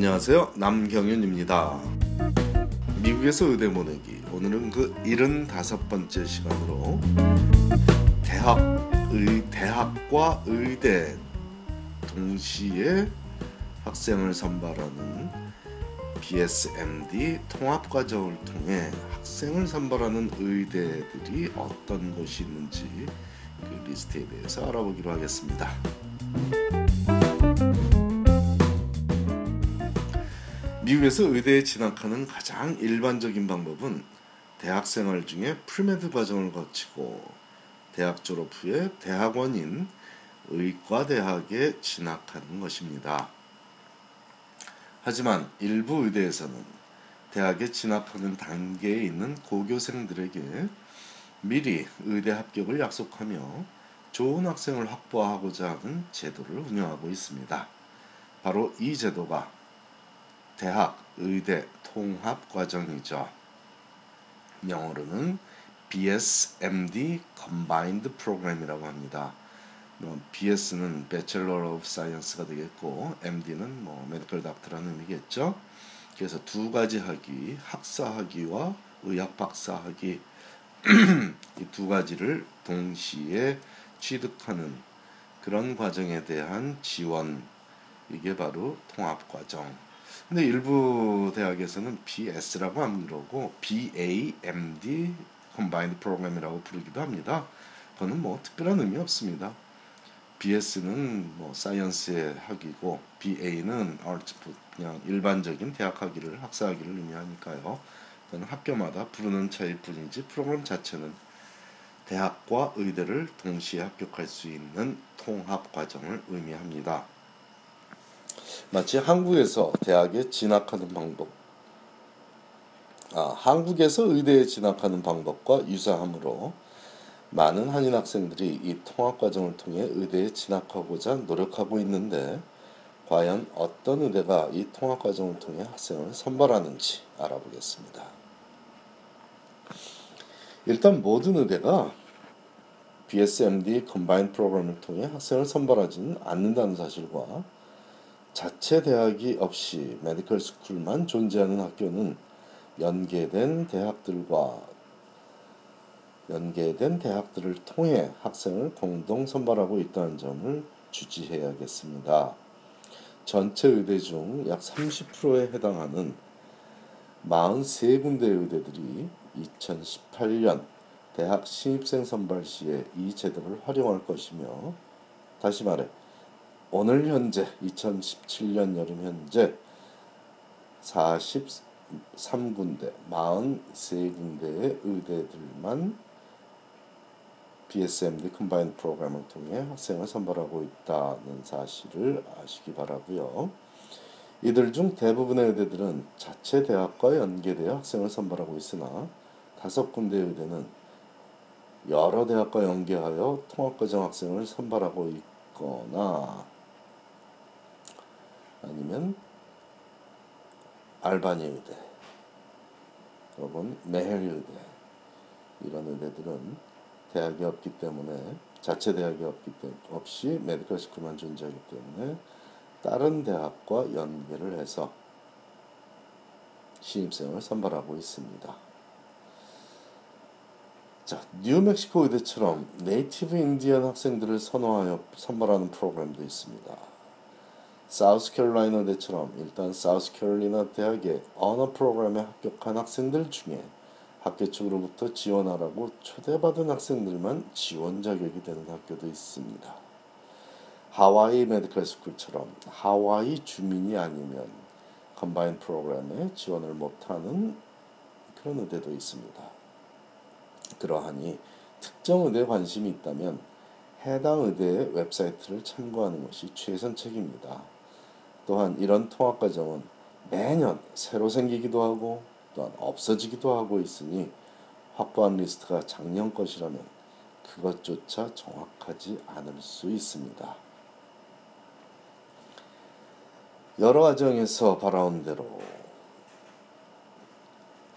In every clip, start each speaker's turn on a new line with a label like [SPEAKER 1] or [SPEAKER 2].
[SPEAKER 1] 안녕하세요. 남경윤입니다. 미국에서 의대 보내기. 오늘은 그 75번째 시간으로 대학 의 대학과 의대 동시에 학생을 선발하는 BSMD 통합 과정을 통해 학생을 선발하는 의대들이 어떤 곳이 있는지 그 리스트에 대해서 알아보기로 하겠습니다. 미국에서 의대에 진학하는 가장 일반적인 방법은 대학 생활 중에 pre-med 과정을 거치고 대학 졸업 후에 대학원인 의과대학에 진학하는 것입니다. 하지만 일부 의대에서는 대학에 진학하는 단계에 있는 고교생들에게 미리 의대 합격을 약속하며 좋은 학생을 확보하고자 하는 제도를 운영하고 있습니다. 바로 이 제도가 대학 의대 통합 과정이죠. 영어로는 BSMD Combined Program이라고 합니다. 뭐 BS는 Bachelor of Science가 되겠고 MD는 뭐 Medical Doctor라는 의미겠죠. 그래서 두 가지 학위, 학사 학위와 의학 박사 학위 이 두 가지를 동시에 취득하는 그런 과정에 대한 지원 이게 바로 통합 과정. 근데 일부 대학에서는 BS라고 안 그러고 BAMD Combined Program이라고 부르기도 합니다. 그거는 뭐 특별한 의미 없습니다. BS는 뭐 사이언스의 학위고 BA는 그냥 일반적인 대학 학위를 학사 학위를 의미하니까요. 그는 학교마다 부르는 차이일 뿐이지 프로그램 자체는 대학과 의대를 동시에 합격할 수 있는 통합 과정을 의미합니다. 마치 한국에서 대학에 진학하는 방법, 아, 한국에서 의대에 진학하는 방법과 유사하므로 많은 한인 학생들이 이 통합 과정을 통해 의대에 진학하고자 노력하고 있는데 과연 어떤 의대가 이 통합 과정을 통해 학생을 선발하는지 알아보겠습니다. 일단 모든 의대가 BSMD combined 프로그램을 통해 학생을 선발하지는 않는다는 사실과 자체 대학이 없이 medical school만 존재하는 학교는 연계된 대학들과 연계된 대학들을 통해 학생을 공동 선발하고 있다는 점을 주지해야겠습니다. 전체 의대 중 약 30%에 해당하는 43군데 의대들이 2018년 대학 신입생 선발 시에 이 제도를 활용할 것이며 다시 말해 오늘 현재 2017년 여름 현재 43군데 43군데의 의대들만 BSMD 컴바인 프로그램을 통해 학생을 선발하고 있다는 사실을 아시기 바라고요. 이들 중 대부분의 의대들은 자체 대학과 연계되어 학생을 선발하고 있으나 다섯 군데 의대는 여러 대학과 연계하여 통합과정 학생을 선발하고 있거나 아니면 알바니 의대 혹은 메헤리 의대 이런 의대들은 대학이 없기 때문에 자체 대학이 없기 때문에 없이 medical school만 존재하기 때문에 다른 대학과 연계를 해서 신입생을 선발하고 있습니다. 자, 뉴멕시코 의대처럼 네이티브 인디언 학생들을 선호하여 선발하는 프로그램도 있습니다. 사우스캐롤라이나 의대처럼 일단 사우스캐롤라이나 대학의 언어 프로그램에 합격한 학생들 중에 학교 측으로부터 지원하라고 초대받은 학생들만 지원 자격이 되는 학교도 있습니다. 하와이 medical school처럼 하와이 주민이 아니면 combined 프로그램에 지원을 못하는 그런 의대도 있습니다. 그러하니 특정 의대에 관심이 있다면 해당 의대의 웹사이트를 참고하는 것이 최선책입니다. 또한 이런 통합 과정은 매년 새로 생기기도 하고 또한 없어지기도 하고 있으니 확보한 리스트가 작년 것이라면 그것조차 정확하지 않을 수 있습니다. 여러 가정에서 바라온 대로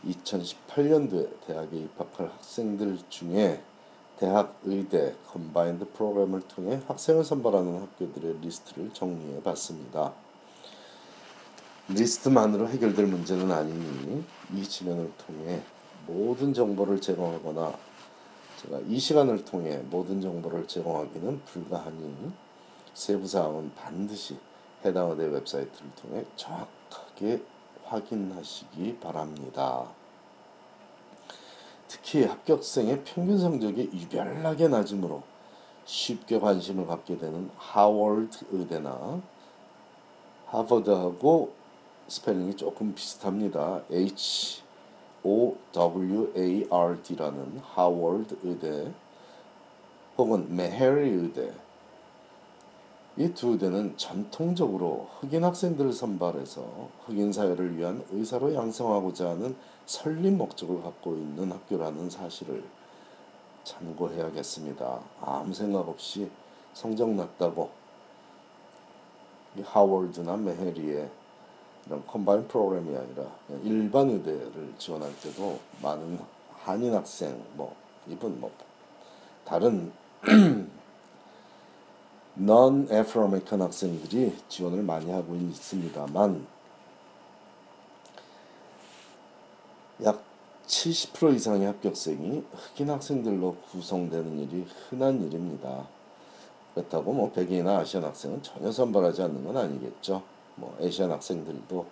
[SPEAKER 1] 2018년도에 대학에 입학할 학생들 중에 대학 의대 combined 프로그램을 통해 학생을 선발하는 학교들의 리스트를 정리해 봤습니다. 리스트만으로 해결될 문제는 아니니 이 지면을 통해 모든 정보를 제공하거나 제가 이 시간을 통해 모든 정보를 제공하기는 불가하니 세부 사항은 반드시 해당 의대 웹사이트를 통해 정확하게 확인하시기 바랍니다. 특히 합격생의 평균 성적이 유별나게 낮으므로 쉽게 관심을 갖게 되는 하워드 의대나 하버드하고 스펠링이 조금 비슷합니다. H O W A R D라는 하워드 의대 혹은 메헤리 의대 이 두 의대는 전통적으로 흑인 학생들을 선발해서 흑인 사회를 위한 의사로 양성하고자 하는 설립 목적을 갖고 있는 학교라는 사실을 참고해야겠습니다. 아무 생각 없이 성적 낮다고 하워드나 메헤리에 이런 컴바인 프로그램이 아니라 일반 의대를 지원할 때도 많은 한인 학생 뭐 이분 뭐 다른 넌 애프로메이컨 학생들이 지원을 많이 하고 있습니다만 약 70% 이상의 합격생이 흑인 학생들로 구성되는 일이 흔한 일입니다. 그렇다고 뭐 백인이나 아시안 학생은 전혀 선발하지 않는 건 아니겠죠. 뭐 아시안 학생들도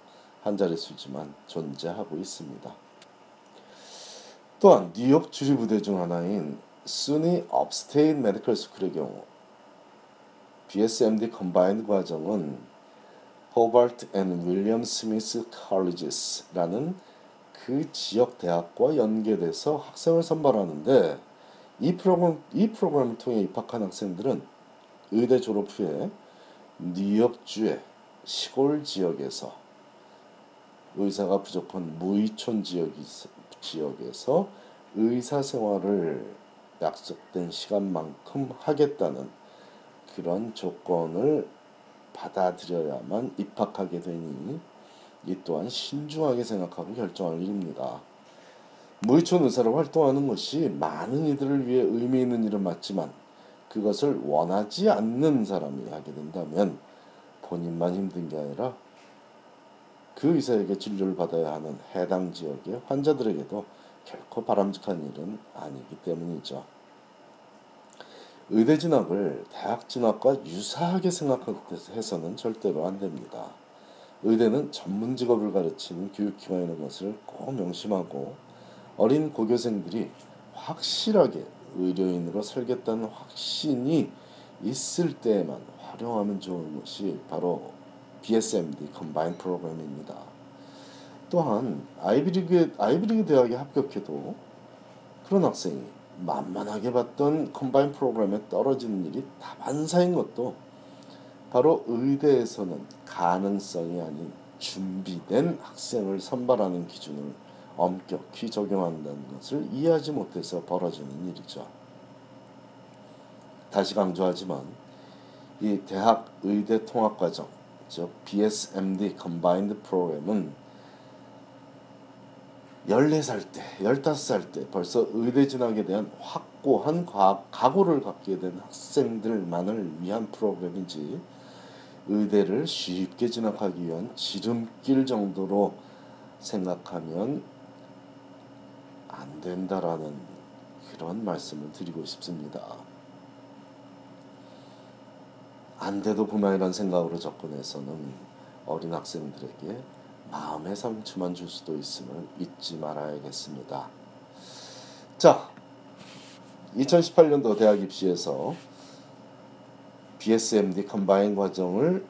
[SPEAKER 1] 한 자릿수지만 존재하고 있습니다. 또한 뉴욕 주립부대 중 하나인 SUNY Upstate Medical School의 경우 BSMD combined 과정은 Hobart and William Smith Colleges라는 그 지역 대학과 연계돼서 학생을 선발하는데 이 프로그램 이 프로그램을 통해 입학한 학생들은 의대 졸업 후에 뉴욕주의 시골 지역에서 의사가 부족한 무의촌 지역 지역에서 의사 생활을 약속된 시간만큼 하겠다는 그런 조건을 받아들여야만 입학하게 되니 이 또한 신중하게 생각하고 결정할 일입니다. 무의촌 의사로 활동하는 것이 많은 이들을 위해 의미 있는 일은 맞지만 그것을 원하지 않는 사람이 하게 된다면 본인만 힘든 게 아니라 그 의사에게 진료를 받아야 하는 해당 지역의 환자들에게도 결코 바람직한 일은 아니기 때문이죠. 의대 진학을 대학 진학과 유사하게 생각해서는 절대로 안 됩니다. 의대는 전문 직업을 가르치는 교육기관이라는 것을 꼭 명심하고 어린 고교생들이 확실하게 의료인으로 살겠다는 확신이 있을 때에만 활용하면 좋은 것이 바로 BSMD 컴바인 프로그램입니다. 또한 아이비리그 아이비리그 대학에 합격해도 그런 학생이 만만하게 봤던 컴바인 프로그램에 떨어지는 일이 다반사인 것도 바로 의대에서는 가능성이 아닌 준비된 학생을 선발하는 기준을 엄격히 적용한다는 것을 이해하지 못해서 벌어지는 일이죠. 다시 강조하지만 이 대학 의대 통합 과정, 즉 BSMD Combined 프로그램은 14살 때, 15살 때 벌써 의대 진학에 대한 확고한 각오를 갖게 된 학생들만을 위한 프로그램인지 의대를 쉽게 진학하기 위한 지름길 정도로 생각하면 안 된다라는 그런 말씀을 드리고 싶습니다. 안 돼도 그만이란 생각으로 접근해서는 어린 학생들에게 마음의 상처만 줄 수도 있음을 잊지 말아야겠습니다. 자, 2018년도 대학 입시에서 BSMD combined 과정을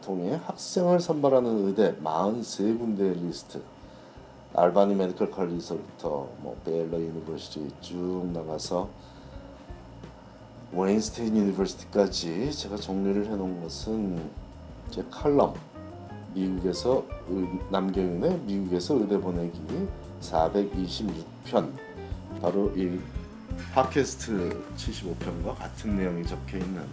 [SPEAKER 1] 통해 학생을 선발하는 의대 43군데의 리스트 Albany Medical College서부터 뭐 Baylor University 쭉 나가서 Wayne State University까지 제가 정리를 해놓은 것은 제 칼럼 미국에서 남경윤의 미국에서 의대 보내기 426편 바로 이 팟캐스트 75편과 같은 내용이 적혀 있는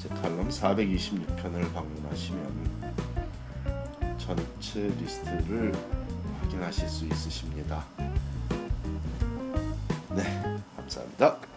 [SPEAKER 1] 제 칼럼 426편을 방문하시면 전체 리스트를 확인하실 수 있으십니다. 네, 감사합니다.